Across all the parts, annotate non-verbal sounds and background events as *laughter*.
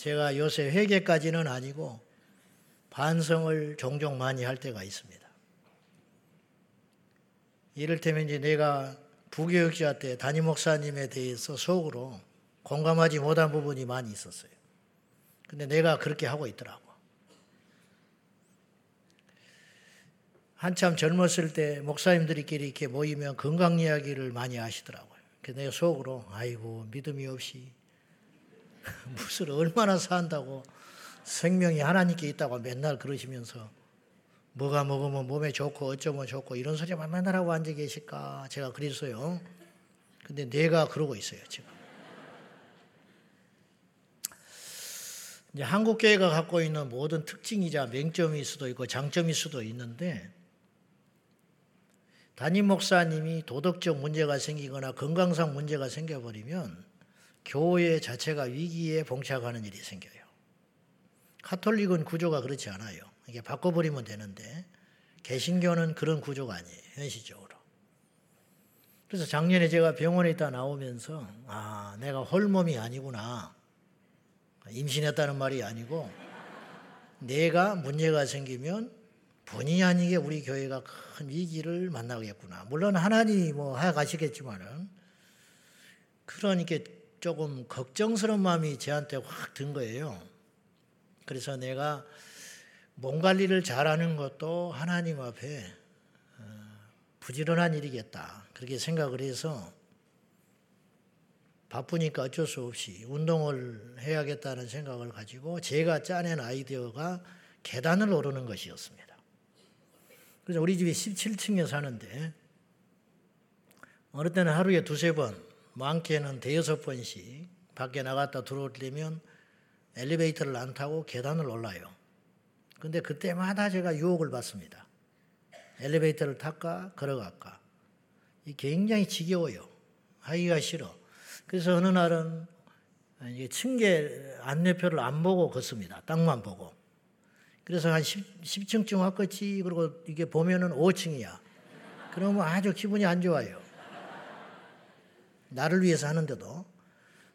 제가 요새 회개까지는 아니고 반성을 종종 많이 할 때가 있습니다. 이를테면 이제 내가 부교육자 때 담임 목사님에 대해서 속으로 공감하지 못한 부분이 많이 있었어요. 근데 내가 그렇게 하고 있더라고. 한참 젊었을 때 목사님들끼리 이렇게 모이면 건강 이야기를 많이 하시더라고요. 내가 속으로 아이고 믿음이 없이 *laughs* 무슨 얼마나 산다고 생명이 하나님께 있다고 맨날 그러시면서 뭐가 먹으면 몸에 좋고 어쩌면 좋고 이런 소리만 맨날 하고 앉아 계실까 제가 그랬어요. 근데 내가 그러고 있어요 지금. 이제 한국 교회가 갖고 있는 모든 특징이자 맹점일 수도 있고 장점일 수도 있는데 담임 목사님이 도덕적 문제가 생기거나 건강상 문제가 생겨버리면 교회 자체가 위기에 봉착하는 일이 생겨요. 카톨릭은 구조가 그렇지 않아요. 이게 바꿔버리면 되는데 개신교는 그런 구조가 아니에요. 현실적으로. 그래서 작년에 제가 병원에 있다 나오면서 아 내가 홀몸이 아니구나. 임신했다는 말이 아니고 내가 문제가 생기면 본의 아니게 우리 교회가 큰 위기를 만나겠구나. 물론 하나님이 뭐 하가시겠지만은 그러니까 조금 걱정스러운 마음이 저한테 확 든 거예요. 그래서 내가 몸 관리를 잘하는 것도 하나님 앞에 어, 부지런한 일이겠다. 그렇게 생각을 해서 바쁘니까 어쩔 수 없이 운동을 해야겠다는 생각을 가지고 제가 짜낸 아이디어가 계단을 오르는 것이었습니다. 그래서 우리 집이 17층에 사는데 어느 때는 하루에 두세 번, 많게는 대여섯 번씩 밖에 나갔다 들어오려면 엘리베이터를 안 타고 계단을 올라요. 근데 그때마다 제가 유혹을 받습니다. 엘리베이터를 탈까 걸어갈까. 굉장히 지겨워요. 하기가 싫어. 그래서 어느 날은 층계 안내표를 안 보고 걷습니다. 땅만 보고. 그래서 한 10, 10층쯤 왔겠지. 그리고 이게 보면은 5층이야. 그러면 아주 기분이 안 좋아요. 나를 위해서 하는데도.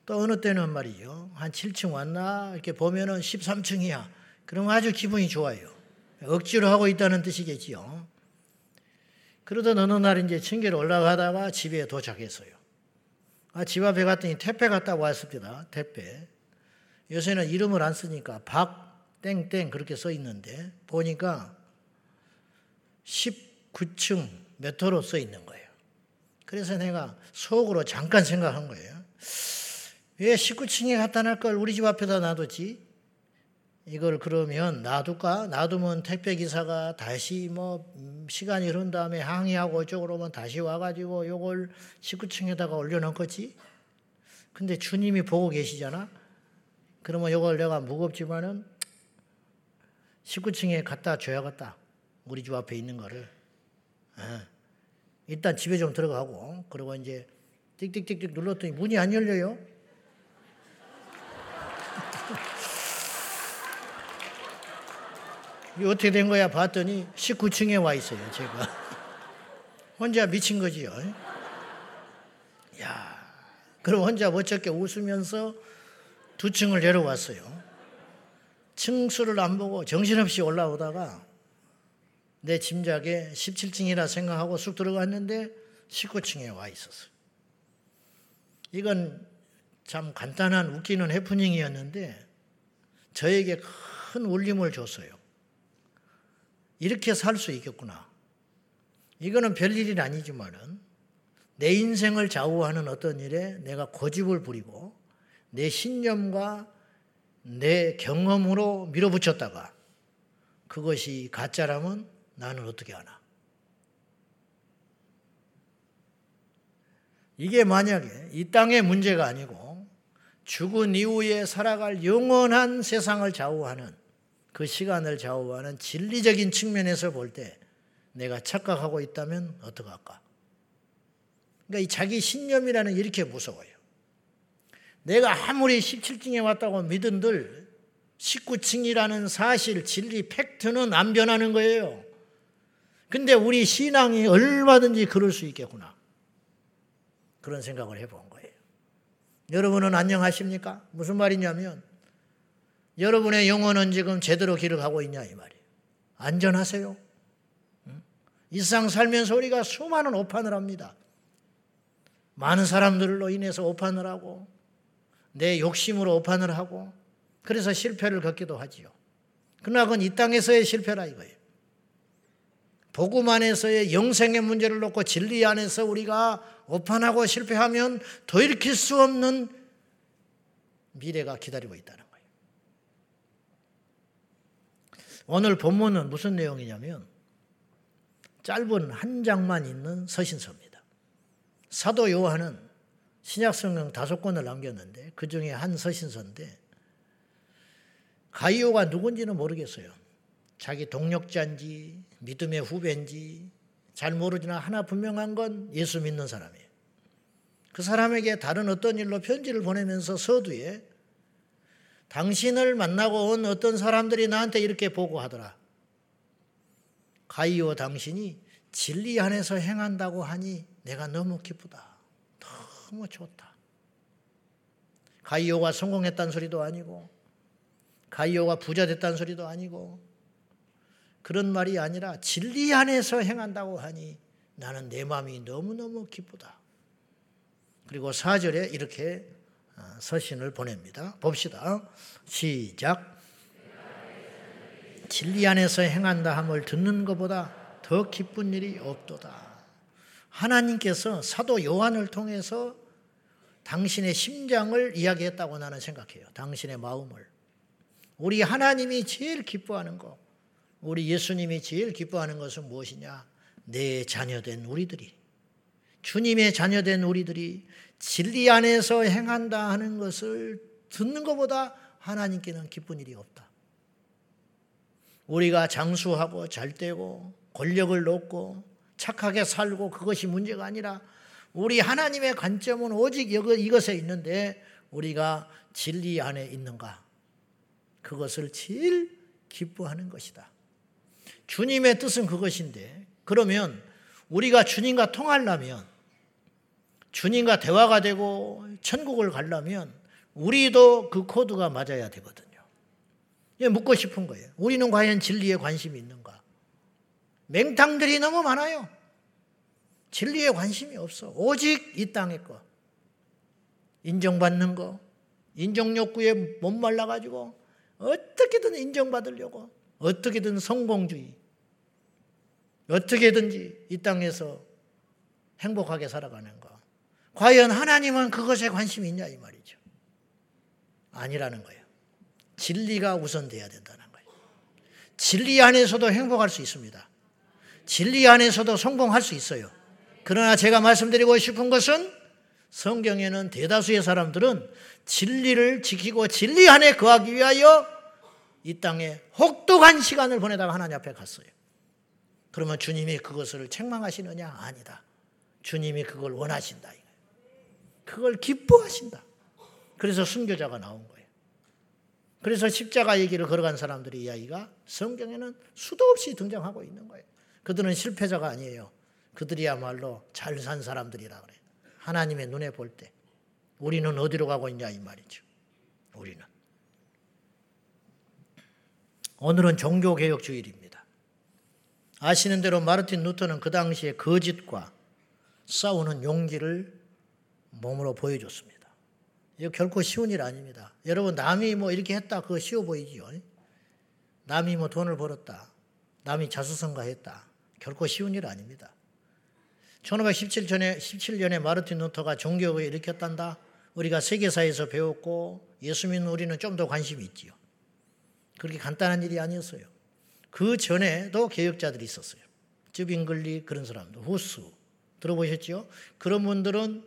또 어느 때는 말이죠. 한 7층 왔나? 이렇게 보면은 13층이야. 그러면 아주 기분이 좋아요. 억지로 하고 있다는 뜻이겠지요. 그러던 어느 날 이제 층계를 올라가다가 집에 도착했어요. 아, 집 앞에 갔더니 택배 갔다 왔습니다. 택배. 요새는 이름을 안 쓰니까 박 땡땡 그렇게 써 있는데 보니까 19층 몇 호로 써 있는 거예요. 그래서 내가 속으로 잠깐 생각한 거예요. 왜 19층에 갖다 놔 걸 우리 집 앞에다 놔뒀지? 이걸 그러면 놔둘까? 놔두면 택배 기사가 다시 뭐 시간이 흐른 다음에 항의하고 이쪽으로 오면 다시 와가지고 요걸 19층에다가 올려놓겠지? 근데 주님이 보고 계시잖아? 그러면 요걸 내가 무겁지만은 19층에 갖다 줘야겠다. 우리 집 앞에 있는 거를. 어. 일단 집에 좀 들어가고, 그리고 이제 띡띡띡띡 눌렀더니 문이 안 열려요. *laughs* 이게 어떻게 된 거야 봤더니 19층에 와 있어요, 제가. *laughs* 혼자 미친 거지요. 야, 그럼 혼자 멋쩍게 웃으면서 두 층을 내려왔어요. 층수를 안 보고 정신없이 올라오다가 내 짐작에 17층이라 생각하고 쑥 들어갔는데 19층에 와 있었어요. 이건 참 간단한 웃기는 해프닝이었는데 저에게 큰 울림을 줬어요. 이렇게 살 수 있겠구나. 이거는 별일이 아니지만은 내 인생을 좌우하는 어떤 일에 내가 고집을 부리고 내 신념과 내 경험으로 밀어붙였다가 그것이 가짜라면 나는 어떻게 하나? 이게 만약에 이 땅의 문제가 아니고 죽은 이후에 살아갈 영원한 세상을 좌우하는 그 시간을 좌우하는 진리적인 측면에서 볼 때 내가 착각하고 있다면 어떡할까? 그러니까 이 자기 신념이라는 이렇게 무서워요. 내가 아무리 17층에 왔다고 믿은들 19층이라는 사실, 진리, 팩트는 안 변하는 거예요. 근데 우리 신앙이 얼마든지 그럴 수 있겠구나. 그런 생각을 해본 거예요. 여러분은 안녕하십니까? 무슨 말이냐면 여러분의 영혼은 지금 제대로 길을 가고 있냐 이 말이에요. 안전하세요. 이 세상 살면서 우리가 수많은 오판을 합니다. 많은 사람들로 인해서 오판을 하고 내 욕심으로 오판을 하고 그래서 실패를 겪기도 하지요. 그러나 그건 이 땅에서의 실패라 이거예요. 복음 안에서의 영생의 문제를 놓고 진리 안에서 우리가 오판하고 실패하면 돌이킬 수 없는 미래가 기다리고 있다는 거예요. 오늘 본문은 무슨 내용이냐면 짧은 한 장만 있는 서신서입니다. 사도 요한은 신약성경 다섯 권을 남겼는데 그 중에 한 서신서인데 가이오가 누군지는 모르겠어요. 자기 동력자인지 믿음의 후배인지 잘 모르지만 하나 분명한 건 예수 믿는 사람이에요. 그 사람에게 다른 어떤 일로 편지를 보내면서 서두에 당신을 만나고 온 어떤 사람들이 나한테 이렇게 보고하더라. 가이오 당신이 진리 안에서 행한다고 하니 내가 너무 기쁘다. 너무 좋다. 가이오가 성공했다는 소리도 아니고 가이오가 부자 됐다는 소리도 아니고 그런 말이 아니라 진리 안에서 행한다고 하니 나는 내 마음이 너무너무 기쁘다. 그리고 4절에 이렇게 어, 서신을 보냅니다. 봅시다. 시작. 진리 안에서 행한다 함을 듣는 것보다 더 기쁜 일이 없도다. 하나님께서 사도 요한을 통해서 당신의 심장을 이야기했다고 나는 생각해요. 당신의 마음을. 우리 하나님이 제일 기뻐하는 것, 우리 예수님이 제일 기뻐하는 것은 무엇이냐? 내 자녀된 우리들이, 주님의 자녀된 우리들이 진리 안에서 행한다 하는 것을 듣는 것보다 하나님께는 기쁜 일이 없다. 우리가 장수하고 잘되고 권력을 얻고 착하게 살고 그것이 문제가 아니라 우리 하나님의 관점은 오직 이것에 있는데 우리가 진리 안에 있는가? 그것을 제일 기뻐하는 것이다. 주님의 뜻은 그것인데 그러면 우리가 주님과 통하려면 주님과 대화가 되고 천국을 가려면 우리도 그 코드가 맞아야 되거든요. 묻고 싶은 거예요. 우리는 과연 진리에 관심이 있는가? 맹탕들이 너무 많아요. 진리에 관심이 없어. 오직 이 땅의 거. 인정받는 거. 인정욕구에 못 말라가지고 어떻게든 인정받으려고 어떻게든 성공주의 어떻게든지 이 땅에서 행복하게 살아가는 거. 과연 하나님은 그것에 관심이 있냐 이 말이죠. 아니라는 거예요. 진리가 우선돼야 된다는 거예요. 진리 안에서도 행복할 수 있습니다. 진리 안에서도 성공할 수 있어요. 그러나 제가 말씀드리고 싶은 것은 성경에는 대다수의 사람들은 진리를 지키고 진리 안에 거하기 위하여 이 땅에 혹독한 시간을 보내다가 하나님 앞에 갔어요. 그러면 주님이 그것을 책망하시느냐? 아니다. 주님이 그걸 원하신다. 그걸 기뻐하신다. 그래서 순교자가 나온 거예요. 그래서 십자가 얘기를 걸어간 사람들의 이야기가 성경에는 수도 없이 등장하고 있는 거예요. 그들은 실패자가 아니에요. 그들이야말로 잘 산 사람들이라 그래요. 하나님의 눈에 볼 때. 우리는 어디로 가고 있냐 이 말이죠. 우리는. 오늘은 종교개혁 주일입니다. 아시는 대로 마르틴 루터는 그 당시에 거짓과 싸우는 용기를 몸으로 보여줬습니다. 이거 결코 쉬운 일 아닙니다. 여러분, 남이 뭐 이렇게 했다, 그거 쉬워 보이지요? 남이 뭐 돈을 벌었다. 남이 자수성가했다. 결코 쉬운 일 아닙니다. 1517년에 17년에 마르틴 루터가 종교를 일으켰단다. 우리가 세계사에서 배웠고 예수 믿는 우리는 좀 더 관심이 있지요. 그렇게 간단한 일이 아니었어요. 그 전에도 개혁자들이 있었어요. 쯔빙글리 그런 사람들, 후스 들어보셨죠? 그런 분들은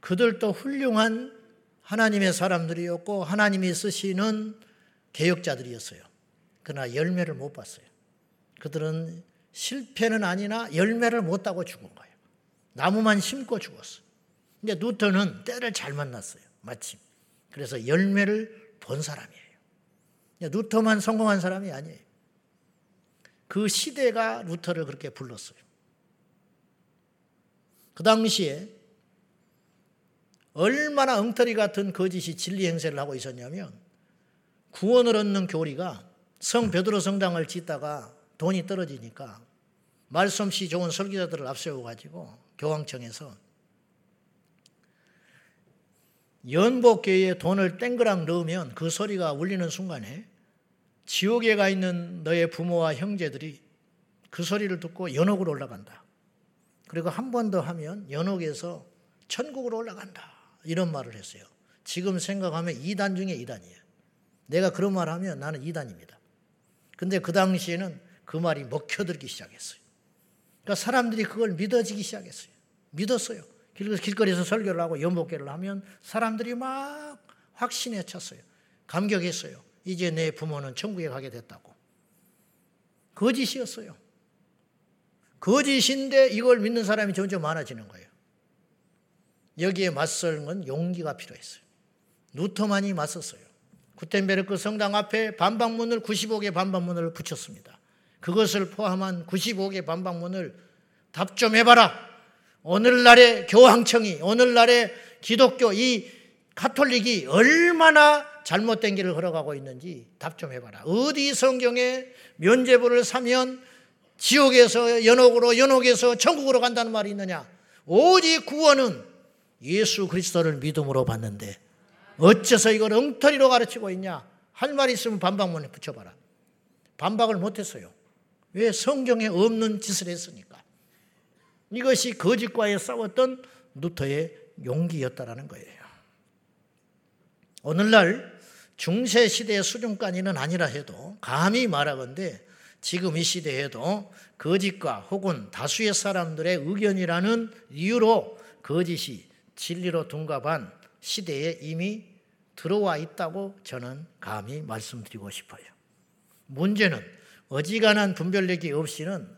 그들도 훌륭한 하나님의 사람들이었고 하나님이 쓰시는 개혁자들이었어요. 그러나 열매를 못 봤어요. 그들은 실패는 아니나 열매를 못 따고 죽은 거예요. 나무만 심고 죽었어. 근데 누터는 때를 잘 만났어요. 마침. 그래서 열매를 본 사람이에요. 루터만 성공한 사람이 아니에요. 그 시대가 루터를 그렇게 불렀어요. 그 당시에 얼마나 엉터리 같은 거짓이 진리 행세를 하고 있었냐면 구원을 얻는 교리가 성 베드로 성당을 짓다가 돈이 떨어지니까 말씀씨 좋은 설교자들을 앞세워 가지고 교황청에서 연복교회에 돈을 땡그랑 넣으면 그 소리가 울리는 순간에 지옥에 가 있는 너의 부모와 형제들이 그 소리를 듣고 연옥으로 올라간다. 그리고 한 번 더 하면 연옥에서 천국으로 올라간다. 이런 말을 했어요. 지금 생각하면 2단 중에 2단이에요. 내가 그런 말 하면 나는 2단입니다. 근데 그 당시에는 그 말이 먹혀들기 시작했어요. 그러니까 사람들이 그걸 믿어지기 시작했어요. 믿었어요. 길거리에서 설교를 하고 연복계를 하면 사람들이 막 확신에 찼어요. 감격했어요. 이제 내 부모는 천국에 가게 됐다고. 거짓이었어요. 거짓인데 이걸 믿는 사람이 점점 많아지는 거예요. 여기에 맞설 건 용기가 필요했어요. 루터만이 맞섰어요. 구텐베르크 성당 앞에 반박문을 95개 반박문을 붙였습니다. 그것을 포함한 95개 반박문을 답 좀 해봐라. 오늘날의 교황청이, 오늘날의 기독교, 이 카톨릭이 얼마나 잘못된 길을 걸어가고 있는지 답 좀 해봐라. 어디 성경에 면죄부를 사면 지옥에서 연옥으로, 연옥에서 천국으로 간다는 말이 있느냐? 오직 구원은 예수 그리스도를 믿음으로 받는데 어째서 이걸 엉터리로 가르치고 있냐? 할말 있으면 반박문에 붙여봐라. 반박을 못했어요. 왜 성경에 없는 짓을 했으니까. 이것이 거짓과의 싸웠던 루터의 용기였다라는 거예요. 오늘날 중세 시대의 수준까지는 아니라 해도 감히 말하건대 지금 이 시대에도 거짓과 혹은 다수의 사람들의 의견이라는 이유로 거짓이 진리로 둔갑한 시대에 이미 들어와 있다고 저는 감히 말씀드리고 싶어요. 문제는 어지간한 분별력이 없이는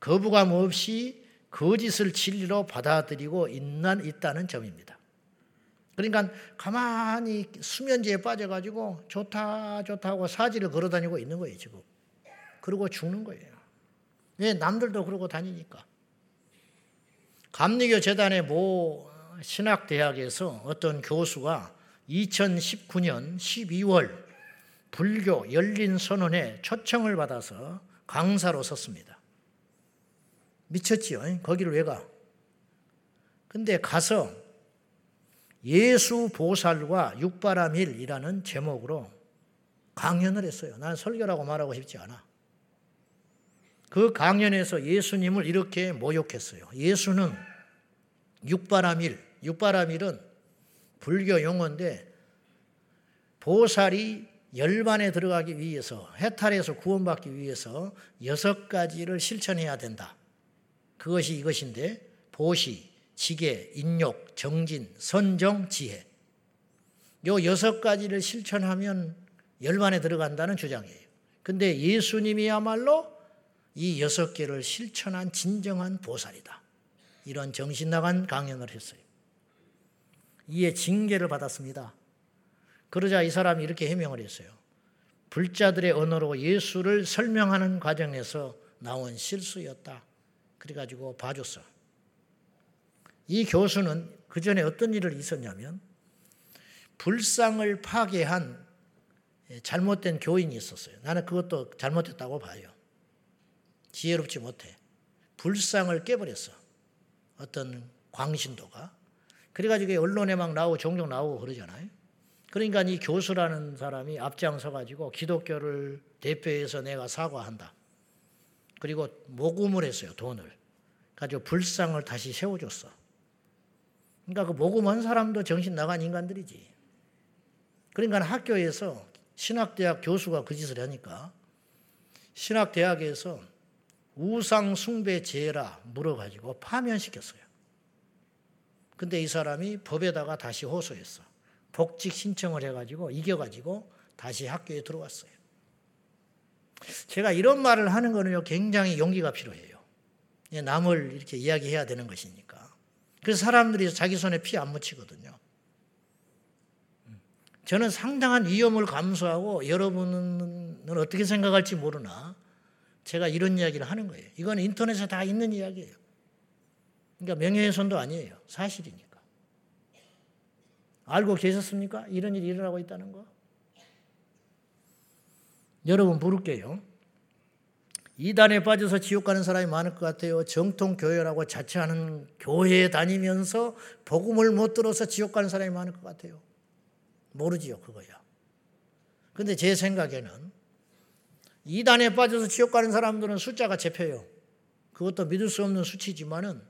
거부감 없이 거짓을 진리로 받아들이고 있는, 있다는 점입니다. 그러니까 가만히 수면제에 빠져가지고 좋다 좋다 하고 사지를 걸어다니고 있는 거예요 지금. 그러고 죽는 거예요. 왜 남들도 그러고 다니니까. 감리교 재단의 모 신학 대학에서 어떤 교수가 2019년 12월 불교 열린 선언에 초청을 받아서 강사로 섰습니다. 미쳤지요. 거기를 왜 가? 근데 가서 예수 보살과 육바라밀이라는 제목으로 강연을 했어요. 난 설교라고 말하고 싶지 않아. 그 강연에서 예수님을 이렇게 모욕했어요. 예수는 육바라밀, 육바라밀은 불교 용어인데 보살이 열반에 들어가기 위해서 해탈에서 구원받기 위해서 여섯 가지를 실천해야 된다. 그것이 이것인데 보시, 지계, 인욕, 정진, 선정, 지혜. 요 여섯 가지를 실천하면 열반에 들어간다는 주장이에요. 근데 예수님이야말로 이 여섯 개를 실천한 진정한 보살이다. 이런 정신 나간 강연을 했어요. 이에 징계를 받았습니다. 그러자 이 사람이 이렇게 해명을 했어요. 불자들의 언어로 예수를 설명하는 과정에서 나온 실수였다. 그래가지고 봐줬어. 이 교수는 그 전에 어떤 일을 있었냐면 불상을 파괴한 잘못된 교인이 있었어요. 나는 그것도 잘못했다고 봐요. 지혜롭지 못해. 불상을 깨버렸어. 어떤 광신도가. 그래가지고 언론에 막 나오고 종종 나오고 그러잖아요. 그러니까 이 교수라는 사람이 앞장서 가지고 기독교를 대표해서 내가 사과한다. 그리고 모금을 했어요, 돈을. 가지고 불상을 다시 세워줬어. 그러니까 그 모금한 사람도 정신 나간 인간들이지. 그러니까 학교에서 신학대학 교수가 그 짓을 하니까 신학대학에서 우상 숭배 제라 물어가지고 파면시켰어요. 근데 이 사람이 법에다가 다시 호소했어. 복직 신청을 해가지고 이겨가지고 다시 학교에 들어왔어요. 제가 이런 말을 하는 거는요, 굉장히 용기가 필요해요. 남을 이렇게 이야기해야 되는 것이니까. 그래서 사람들이 자기 손에 피 안 묻히거든요. 저는 상당한 위험을 감수하고 여러분은 어떻게 생각할지 모르나 제가 이런 이야기를 하는 거예요. 이건 인터넷에 다 있는 이야기예요. 그러니까 명예훼손도 아니에요. 사실이니까. 알고 계셨습니까? 이런 일이 일어나고 있다는 거? 여러분 부를게요. 이단에 빠져서 지옥 가는 사람이 많을 것 같아요. 정통 교회라고 자처하는 교회에 다니면서 복음을 못 들어서 지옥 가는 사람이 많을 것 같아요. 모르지요, 그거야. 근데 제 생각에는 이단에 빠져서 지옥 가는 사람들은 숫자가 잡혀요. 그것도 믿을 수 없는 수치지만은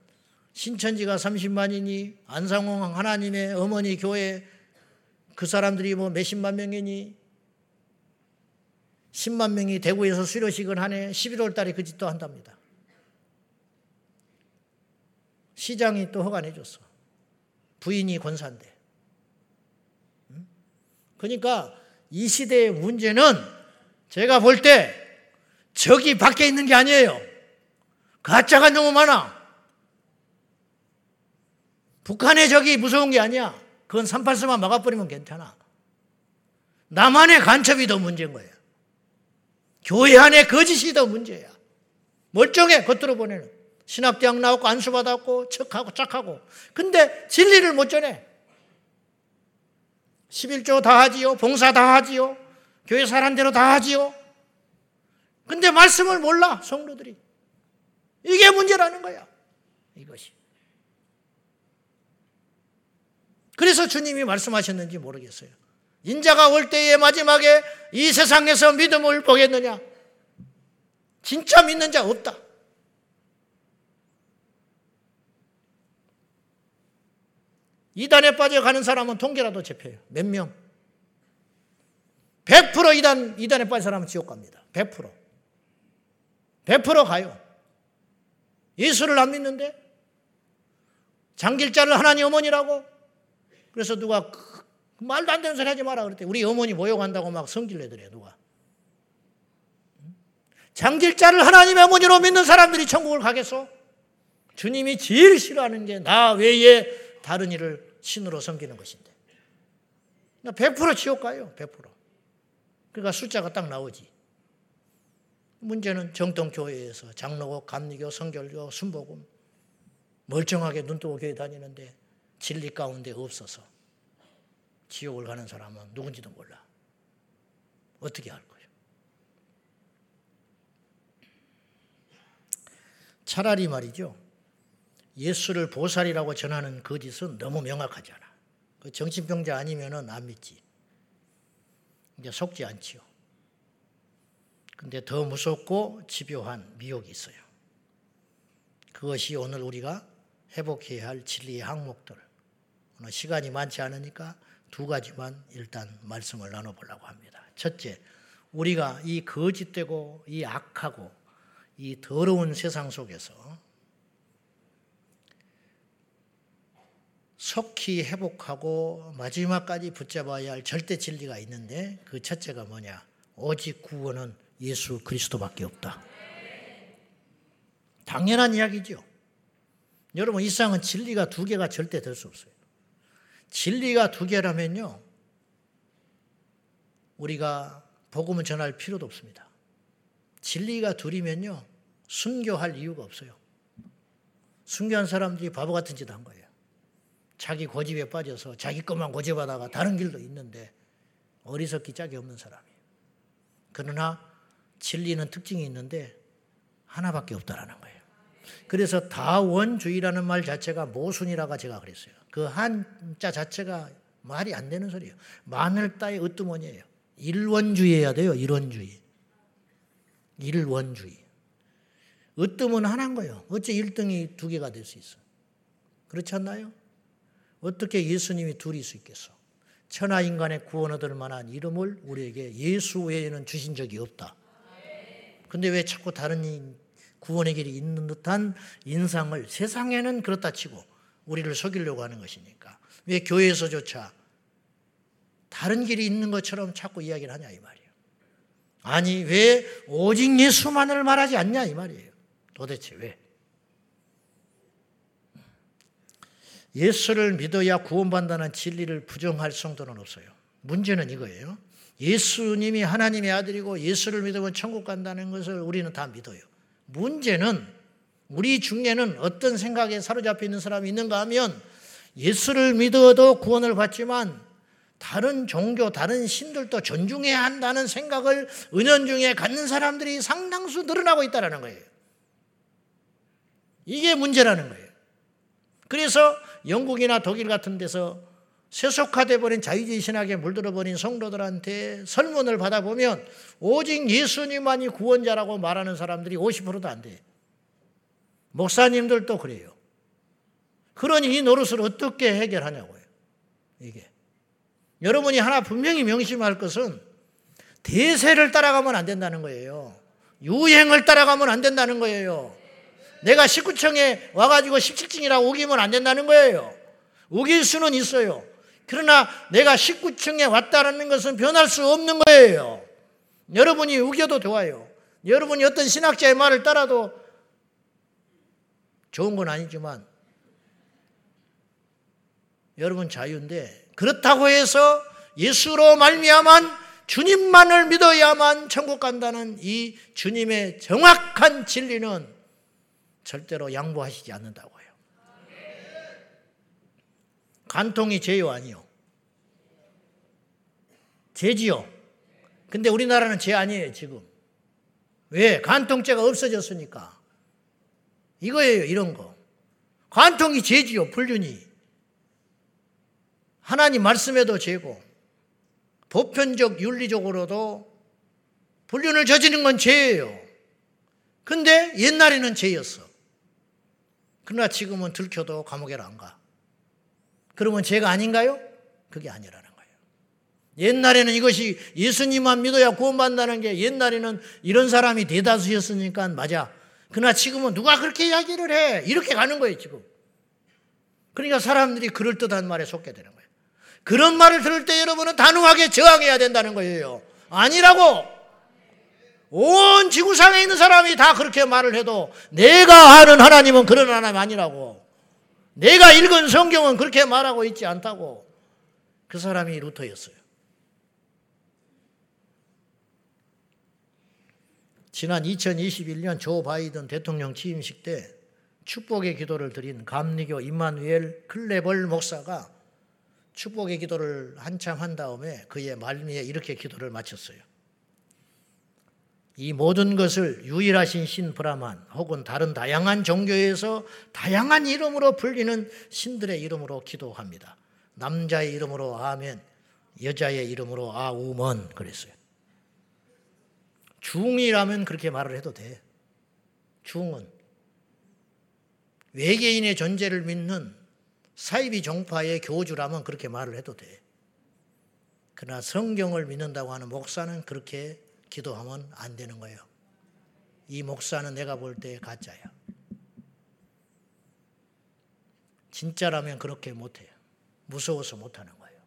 신천지가 30만이니 안상홍 하나님의 어머니 교회 그 사람들이 뭐 몇십만 명이니 10만 명이 대구에서 수료식을 하네 11월 달에 그 짓도 한답니다. 시장이 또 허가내 줬어. 부인이 권사인데. 그러니까 이 시대의 문제는 제가 볼 때 적이 밖에 있는 게 아니에요. 가짜가 너무 많아. 북한의 적이 무서운 게 아니야. 그건 384만 막아버리면 괜찮아. 남한의 간첩이 더 문제인 거예요. 교회 안에 거짓이 더 문제야. 멀쩡해, 겉으로 보내는. 신학대학 나왔고, 안수받았고, 척하고, 착하고. 근데 진리를 못 전해. 11조 다 하지요. 봉사 다 하지요. 교회 사람대로 다 하지요. 근데 말씀을 몰라, 성도들이. 이게 문제라는 거야. 이것이. 그래서 주님이 말씀하셨는지 모르겠어요. 인자가 올 때의 마지막에 이 세상에서 믿음을 보겠느냐? 진짜 믿는 자 없다. 이단에 빠져가는 사람은 통계라도 잡혀요. 몇 명? 100% 이단, 이단에 빠진 사람은 지옥 갑니다. 100%. 100% 가요. 예수를 안 믿는데? 장길자를 하나님 어머니라고? 그래서 누가 말도 안 되는 소리 하지 마라 그랬대. 우리 어머니 모욕한다고 막 성질내더래 누가. 장길자를 하나님의 어머니로 믿는 사람들이 천국을 가겠어? 주님이 제일 싫어하는 게 나 외에 다른 일을 신으로 섬기는 것인데. 100% 지옥 가요. 100%. 그러니까 숫자가 딱 나오지. 문제는 정통교회에서 장로교, 감리교, 성결교, 순복음 멀쩡하게 눈뜨고 교회 다니는데 진리 가운데 없어서 지옥을 가는 사람은 누군지도 몰라. 어떻게 할 거예요? 차라리 말이죠. 예수를 보살이라고 전하는 거짓은 너무 명확하잖아. 그 정신병자 아니면은 안 믿지. 이제 속지 않지요. 근데 더 무섭고 집요한 미혹이 있어요. 그것이 오늘 우리가 회복해야 할 진리의 항목들. 오늘 시간이 많지 않으니까 두 가지만 일단 말씀을 나눠보려고 합니다. 첫째, 우리가 이 거짓되고 이 악하고 이 더러운 세상 속에서 속히 회복하고 마지막까지 붙잡아야 할 절대 진리가 있는데 그 첫째가 뭐냐? 오직 구원은 예수 그리스도밖에 없다. 당연한 이야기죠. 여러분, 이 세상은 진리가 두 개가 절대 될 수 없어요. 진리가 두 개라면요. 우리가 복음을 전할 필요도 없습니다. 진리가 둘이면요. 순교할 이유가 없어요. 순교한 사람들이 바보 같은 짓 한 거예요. 자기 고집에 빠져서 자기 것만 고집하다가 다른 길도 있는데 어리석기 짝이 없는 사람이에요. 그러나 진리는 특징이 있는데 하나밖에 없다라는 거예요. 그래서 다원주의라는 말 자체가 모순이라고 제가 그랬어요. 그 한자 자체가 말이 안 되는 소리예요. 마늘 따의 으뜸원이에요. 일원주의해야 돼요. 일원주의. 일원주의. 으뜸은 하나인 거예요. 어째 1등이 두 개가 될 수 있어? 그렇지 않나요? 어떻게 예수님이 둘일 수 있겠어? 천하 인간의 구원 얻을 만한 이름을 우리에게 예수 외에는 주신 적이 없다. 근데 왜 자꾸 다른 구원의 길이 있는 듯한 인상을 세상에는 그렇다 치고 우리를 속이려고 하는 것이니까. 왜 교회에서조차 다른 길이 있는 것처럼 자꾸 이야기를 하냐 이 말이에요. 아니 왜 오직 예수만을 말하지 않냐 이 말이에요. 도대체 왜? 예수를 믿어야 구원받는다는 진리를 부정할 성도는 없어요. 문제는 이거예요. 예수님이 하나님의 아들이고 예수를 믿으면 천국 간다는 것을 우리는 다 믿어요. 문제는 우리 중에는 어떤 생각에 사로잡혀 있는 사람이 있는가 하면 예수를 믿어도 구원을 받지만 다른 종교, 다른 신들도 존중해야 한다는 생각을 은연중에 갖는 사람들이 상당수 늘어나고 있다는 거예요. 이게 문제라는 거예요. 그래서 영국이나 독일 같은 데서 세속화돼 버린 자유주의 신학에 물들어 버린 성도들한테 설문을 받아보면 오직 예수님만이 구원자라고 말하는 사람들이 50%도 안 돼. 목사님들도 그래요. 그러니 이 노릇을 어떻게 해결하냐고요. 이게. 여러분이 하나 분명히 명심할 것은 대세를 따라가면 안 된다는 거예요. 유행을 따라가면 안 된다는 거예요. 내가 19층에 와가지고 17층이라고 우기면 안 된다는 거예요. 우길 수는 있어요. 그러나 내가 19층에 왔다는 것은 변할 수 없는 거예요. 여러분이 우겨도 좋아요. 여러분이 어떤 신학자의 말을 따라도 좋은 건 아니지만 여러분 자유인데 그렇다고 해서 예수로 말미암은 주님만을 믿어야만 천국 간다는 이 주님의 정확한 진리는 절대로 양보하시지 않는다고요. 간통이 죄요 아니요? 죄지요. 근데 우리나라는 죄 아니에요 지금. 왜? 간통죄가 없어졌으니까. 이거예요 이런 거. 간통이 죄지요 불륜이. 하나님 말씀에도 죄고 보편적 윤리적으로도 불륜을 저지른 건 죄예요. 근데 옛날에는 죄였어. 그러나 지금은 들켜도 감옥에 안 가. 그러면 죄가 아닌가요? 그게 아니라는 거예요. 옛날에는 이것이 예수님만 믿어야 구원받는다는 게 옛날에는 이런 사람이 대다수였으니까 맞아. 그러나 지금은 누가 그렇게 이야기를 해? 이렇게 가는 거예요, 지금. 그러니까 사람들이 그럴듯한 말에 속게 되는 거예요. 그런 말을 들을 때 여러분은 단호하게 저항해야 된다는 거예요. 아니라고! 온 지구상에 있는 사람이 다 그렇게 말을 해도 내가 아는 하나님은 그런 하나님 아니라고. 내가 읽은 성경은 그렇게 말하고 있지 않다고. 그 사람이 루터였어요. 지난 2021년 조 바이든 대통령 취임식 때 축복의 기도를 드린 감리교 임마누엘 클레벌 목사가 축복의 기도를 한참 한 다음에 그의 말미에 이렇게 기도를 마쳤어요. 이 모든 것을 유일하신 신 브라만 혹은 다른 다양한 종교에서 다양한 이름으로 불리는 신들의 이름으로 기도합니다. 남자의 이름으로 아멘, 여자의 이름으로 아우먼 그랬어요. 중이라면 그렇게 말을 해도 돼. 중은 외계인의 존재를 믿는 사이비 종파의 교주라면 그렇게 말을 해도 돼. 그러나 성경을 믿는다고 하는 목사는 그렇게 기도하면 안 되는 거예요. 이 목사는 내가 볼 때 가짜야. 진짜라면 그렇게 못해요. 무서워서 못하는 거예요.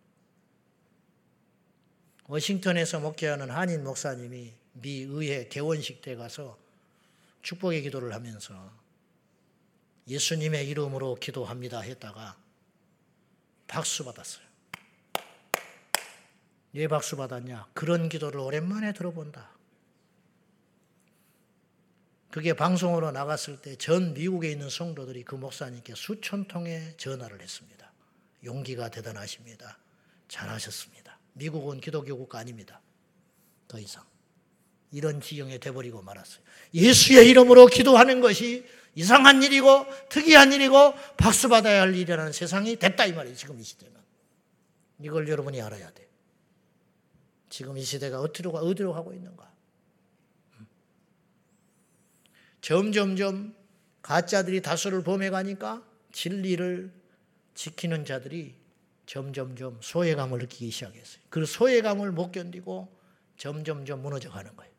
워싱턴에서 목회하는 한인 목사님이 미 의회 개원식 때 가서 축복의 기도를 하면서 예수님의 이름으로 기도합니다 했다가 박수 받았어요. 왜 박수 받았냐? 그런 기도를 오랜만에 들어본다. 그게 방송으로 나갔을 때 전 미국에 있는 성도들이 그 목사님께 수천 통의 전화를 했습니다. 용기가 대단하십니다. 잘하셨습니다. 미국은 기독교 국가 아닙니다. 더 이상. 이런 지경에 돼버리고 말았어요. 예수의 이름으로 기도하는 것이 이상한 일이고 특이한 일이고 박수 받아야 할 일이라는 세상이 됐다 이 말이에요. 지금 이 시대는. 이걸 여러분이 알아야 돼. 지금 이 시대가 어디로, 어디로 가고 있는가? 점점점 가짜들이 다수를 범해가니까 진리를 지키는 자들이 점점점 소외감을 느끼기 시작했어요. 그 소외감을 못 견디고 점점점 무너져 가는 거예요.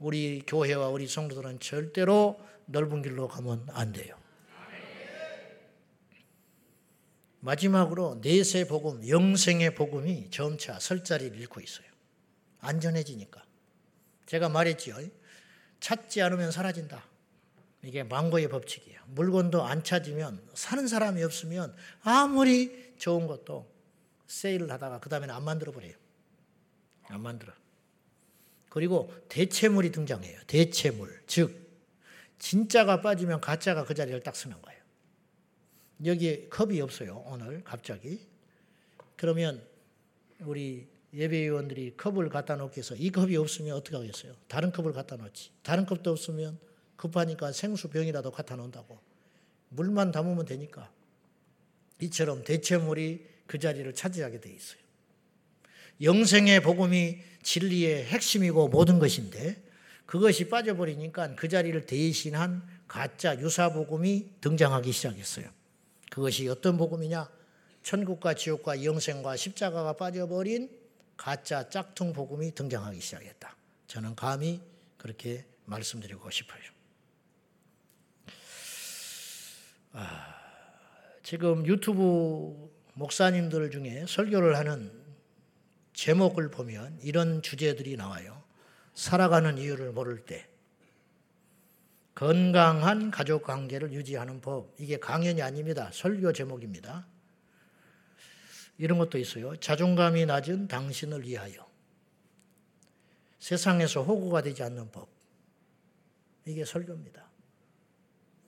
우리 교회와 우리 성도들은 절대로 넓은 길로 가면 안 돼요. 마지막으로 내세 복음, 영생의 복음이 점차 설 자리를 잃고 있어요. 안전해지니까. 제가 말했지요. 찾지 않으면 사라진다. 이게 망고의 법칙이에요. 물건도 안 찾으면 사는 사람이 없으면 아무리 좋은 것도 세일을 하다가 그 다음에는 안 만들어 버려요. 안 만들어. 그리고 대체물이 등장해요. 대체물. 즉, 진짜가 빠지면 가짜가 그 자리를 딱 쓰는 거예요. 여기 컵이 없어요. 오늘 갑자기. 그러면 우리 예배위원들이 컵을 갖다 놓기 위해서 이 컵이 없으면 어떻게 하겠어요? 다른 컵을 갖다 놓지. 다른 컵도 없으면 급하니까 생수병이라도 갖다 놓는다고. 물만 담으면 되니까. 이처럼 대체물이 그 자리를 차지하게 돼 있어요. 영생의 복음이 진리의 핵심이고 모든 것인데 그것이 빠져버리니까 그 자리를 대신한 가짜 유사 복음이 등장하기 시작했어요. 그것이 어떤 복음이냐? 천국과 지옥과 영생과 십자가가 빠져버린 가짜 짝퉁 복음이 등장하기 시작했다. 저는 감히 그렇게 말씀드리고 싶어요. 아, 지금 유튜브 목사님들 중에 설교를 하는 제목을 보면 이런 주제들이 나와요. 살아가는 이유를 모를 때 건강한 가족 관계를 유지하는 법. 이게 강연이 아닙니다. 설교 제목입니다. 이런 것도 있어요. 자존감이 낮은 당신을 위하여. 세상에서 호구가 되지 않는 법. 이게 설교입니다.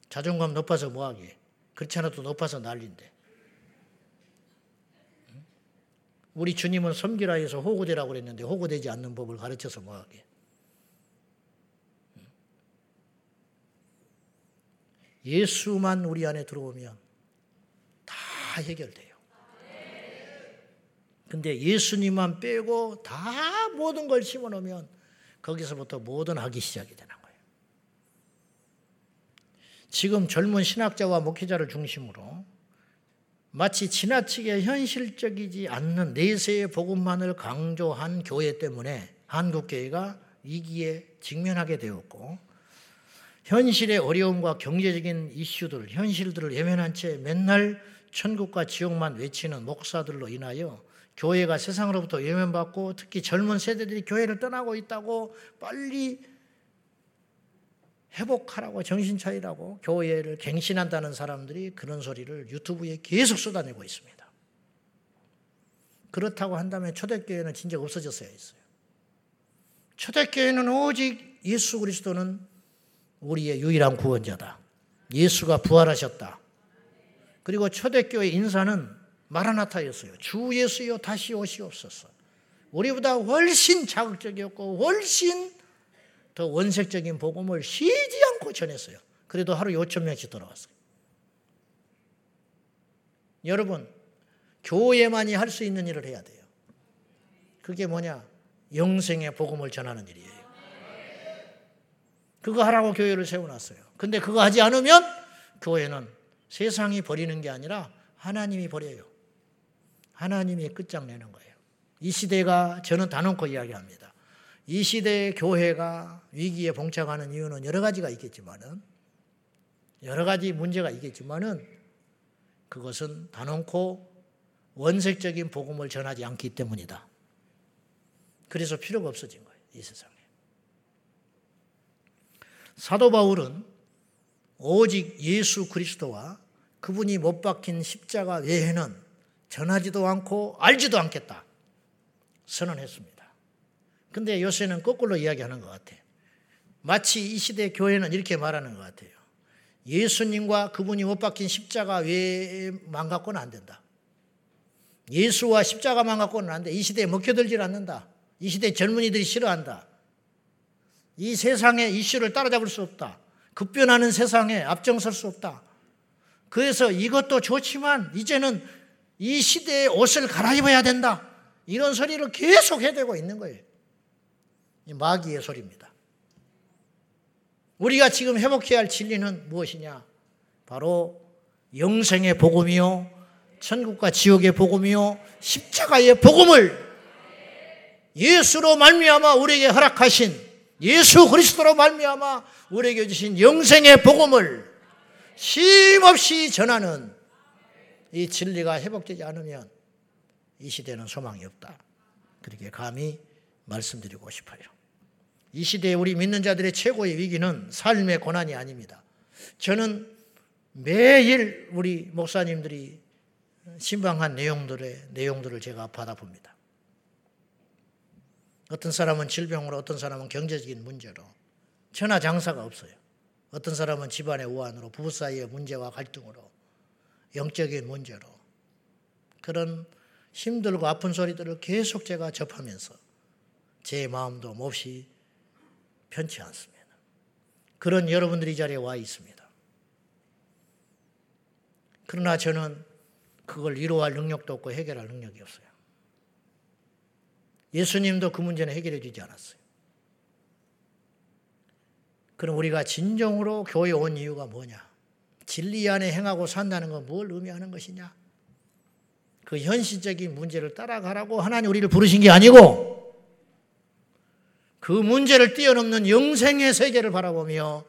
자존감 높아서 뭐하게. 그렇지 않아도 높아서 난린데. 우리 주님은 섬기라 해서 호구되라고 그랬는데 호구되지 않는 법을 가르쳐서 뭐하게. 예수만 우리 안에 들어오면 다 해결돼요. 근데 예수님만 빼고 다 모든 걸 심어놓으면 거기서부터 모든 악이 시작이 되는 거예요. 지금 젊은 신학자와 목회자를 중심으로 마치 지나치게 현실적이지 않는 내세의 복음만을 강조한 교회 때문에 한국 교회가 위기에 직면하게 되었고 현실의 어려움과 경제적인 이슈들, 현실들을 예면한 채 맨날 천국과 지옥만 외치는 목사들로 인하여 교회가 세상으로부터 외면받고 특히 젊은 세대들이 교회를 떠나고 있다고 빨리 회복하라고 정신 차리라고 교회를 갱신한다는 사람들이 그런 소리를 유튜브에 계속 쏟아내고 있습니다. 그렇다고 한다면 초대교회는 진짜 없어졌어야 했어요. 초대교회는 오직 예수 그리스도는 우리의 유일한 구원자다. 예수가 부활하셨다. 그리고 초대교회 인사는 마라나타였어요. 주 예수여 다시 오시옵소서. 우리보다 훨씬 자극적이었고 훨씬 더 원색적인 복음을 쉬지 않고 전했어요. 그래도 하루 5천 명씩 돌아왔어요. 여러분, 교회만이 할 수 있는 일을 해야 돼요. 그게 뭐냐? 영생의 복음을 전하는 일이에요. 그거 하라고 교회를 세워놨어요. 근데 그거 하지 않으면 교회는 세상이 버리는 게 아니라 하나님이 버려요. 하나님이 끝장내는 거예요. 이 시대가 저는 단언코 이야기합니다. 이 시대의 교회가 위기에 봉착하는 이유는 여러 가지가 있겠지만은 여러 가지 문제가 있겠지만은 그것은 단언코 원색적인 복음을 전하지 않기 때문이다. 그래서 필요가 없어진 거예요. 이 세상에. 사도 바울은 오직 예수 그리스도와 그분이 못 박힌 십자가 외에는 전하지도 않고 알지도 않겠다. 선언했습니다. 근데 요새는 거꾸로 이야기하는 것 같아. 마치 이 시대 교회는 이렇게 말하는 것 같아요. 예수님과 그분이 못 박힌 십자가 외에만 갖고는 안 된다. 예수와 십자가만 갖고는 안 돼. 이 시대에 먹혀들질 않는다. 이 시대 젊은이들이 싫어한다. 이 세상의 이슈를 따라잡을 수 없다. 급변하는 세상에 앞장설 수 없다. 그래서 이것도 좋지만 이제는 이 시대의 옷을 갈아입어야 된다. 이런 소리를 계속 해대고 있는 거예요. 마귀의 소리입니다. 우리가 지금 회복해야 할 진리는 무엇이냐? 바로 영생의 복음이요, 천국과 지옥의 복음이요, 십자가의 복음을 예수로 말미암아 우리에게 허락하신 예수 그리스도로 말미암아 우리에게 주신 영생의 복음을 쉼없이 전하는 이 진리가 회복되지 않으면 이 시대는 소망이 없다. 그렇게 감히 말씀드리고 싶어요. 이 시대에 우리 믿는 자들의 최고의 위기는 삶의 고난이 아닙니다. 저는 매일 우리 목사님들이 신방한 내용들의 내용들을 제가 받아봅니다. 어떤 사람은 질병으로, 어떤 사람은 경제적인 문제로. 천하 장사가 없어요. 어떤 사람은 집안의 우환으로, 부부 사이의 문제와 갈등으로, 영적인 문제로. 그런 힘들고 아픈 소리들을 계속 제가 접하면서 제 마음도 몹시 편치 않습니다. 그런 여러분들이 이 자리에 와 있습니다. 그러나 저는 그걸 위로할 능력도 없고 해결할 능력이 없어요. 예수님도 그 문제는 해결해 주지 않았어요. 그럼 우리가 진정으로 교회 온 이유가 뭐냐? 진리 안에 행하고 산다는 건 뭘 의미하는 것이냐? 그 현실적인 문제를 따라가라고 하나님 우리를 부르신 게 아니고 그 문제를 뛰어넘는 영생의 세계를 바라보며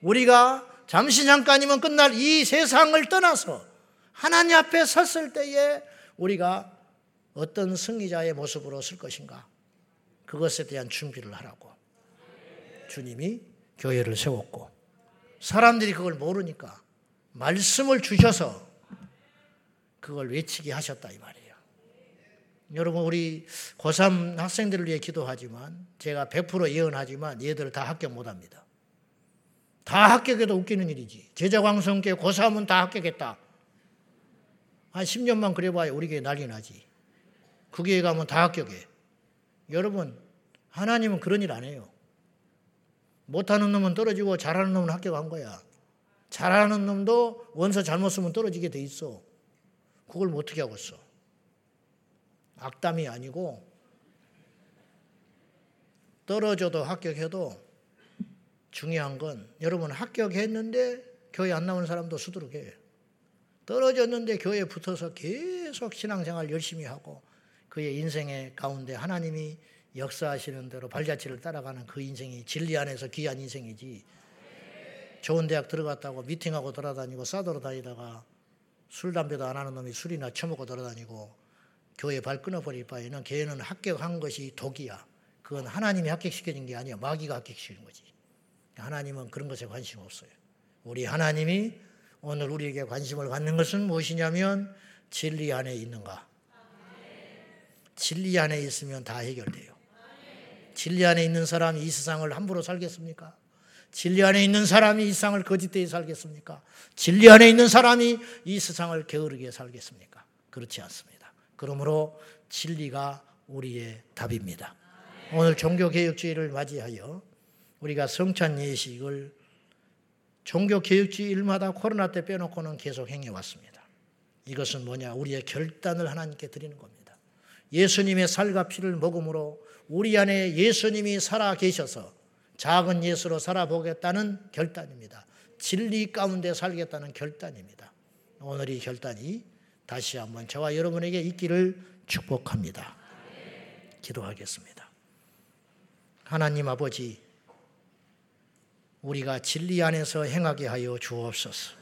우리가 잠시 잠깐이면 끝날 이 세상을 떠나서 하나님 앞에 섰을 때에 우리가 어떤 승리자의 모습으로 설 것인가? 그것에 대한 준비를 하라고 주님이 교회를 세웠고 사람들이 그걸 모르니까 말씀을 주셔서 그걸 외치게 하셨다 이 말이에요. 여러분 우리 고3 학생들을 위해 기도하지만 제가 100% 예언하지만 얘들 다 합격 못 합니다. 다 합격해도 웃기는 일이지. 제자광성계 고3은 다 합격했다. 한 10년만 그래봐야 우리 교회 난리 나지. 그 교회 가면 다 합격해. 여러분 하나님은 그런 일 안 해요. 못하는 놈은 떨어지고 잘하는 놈은 합격한 거야. 잘하는 놈도 원서 잘못 쓰면 떨어지게 돼 있어. 그걸 뭐 어떻게 하고 있어? 악담이 아니고 떨어져도 합격해도 중요한 건 여러분 합격했는데 교회 안 나오는 사람도 수두룩해. 떨어졌는데 교회에 붙어서 계속 신앙생활 열심히 하고 그의 인생의 가운데 하나님이 역사하시는 대로 발자취를 따라가는 그 인생이 진리 안에서 귀한 인생이지. 좋은 대학 들어갔다고 미팅하고 돌아다니고 싸돌아 다니다가 술, 담배도 안 하는 놈이 술이나 처먹고 돌아다니고 교회 발 끊어버릴 바에는 걔는 합격한 것이 독이야. 그건 하나님이 합격시켜준 게 아니야. 마귀가 합격시키는 거지. 하나님은 그런 것에 관심 없어요. 우리 하나님이 오늘 우리에게 관심을 갖는 것은 무엇이냐면 진리 안에 있는가. 진리 안에 있으면 다 해결돼요. 진리 안에 있는 사람이 이 세상을 함부로 살겠습니까? 진리 안에 있는 사람이 이 세상을 거짓되이 살겠습니까? 진리 안에 있는 사람이 이 세상을 게으르게 살겠습니까? 그렇지 않습니다. 그러므로 진리가 우리의 답입니다. 오늘 종교개혁주의를 맞이하여 우리가 성찬 예식을 종교개혁주의 일마다 코로나 때 빼놓고는 계속 행해왔습니다. 이것은 뭐냐? 우리의 결단을 하나님께 드리는 겁니다. 예수님의 살과 피를 먹음으로 우리 안에 예수님이 살아 계셔서 작은 예수로 살아보겠다는 결단입니다. 진리 가운데 살겠다는 결단입니다. 오늘 이 결단이 다시 한번 저와 여러분에게 있기를 축복합니다. 기도하겠습니다. 하나님 아버지, 우리가 진리 안에서 행하게 하여 주옵소서.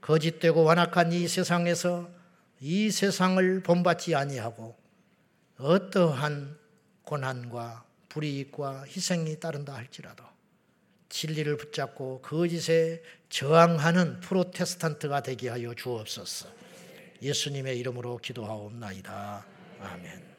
거짓되고 완악한 이 세상에서 이 세상을 본받지 아니하고 어떠한 고난과 불이익과 희생이 따른다 할지라도 진리를 붙잡고 거짓에 저항하는 프로테스탄트가 되게 하여 주옵소서. 예수님의 이름으로 기도하옵나이다. 아멘.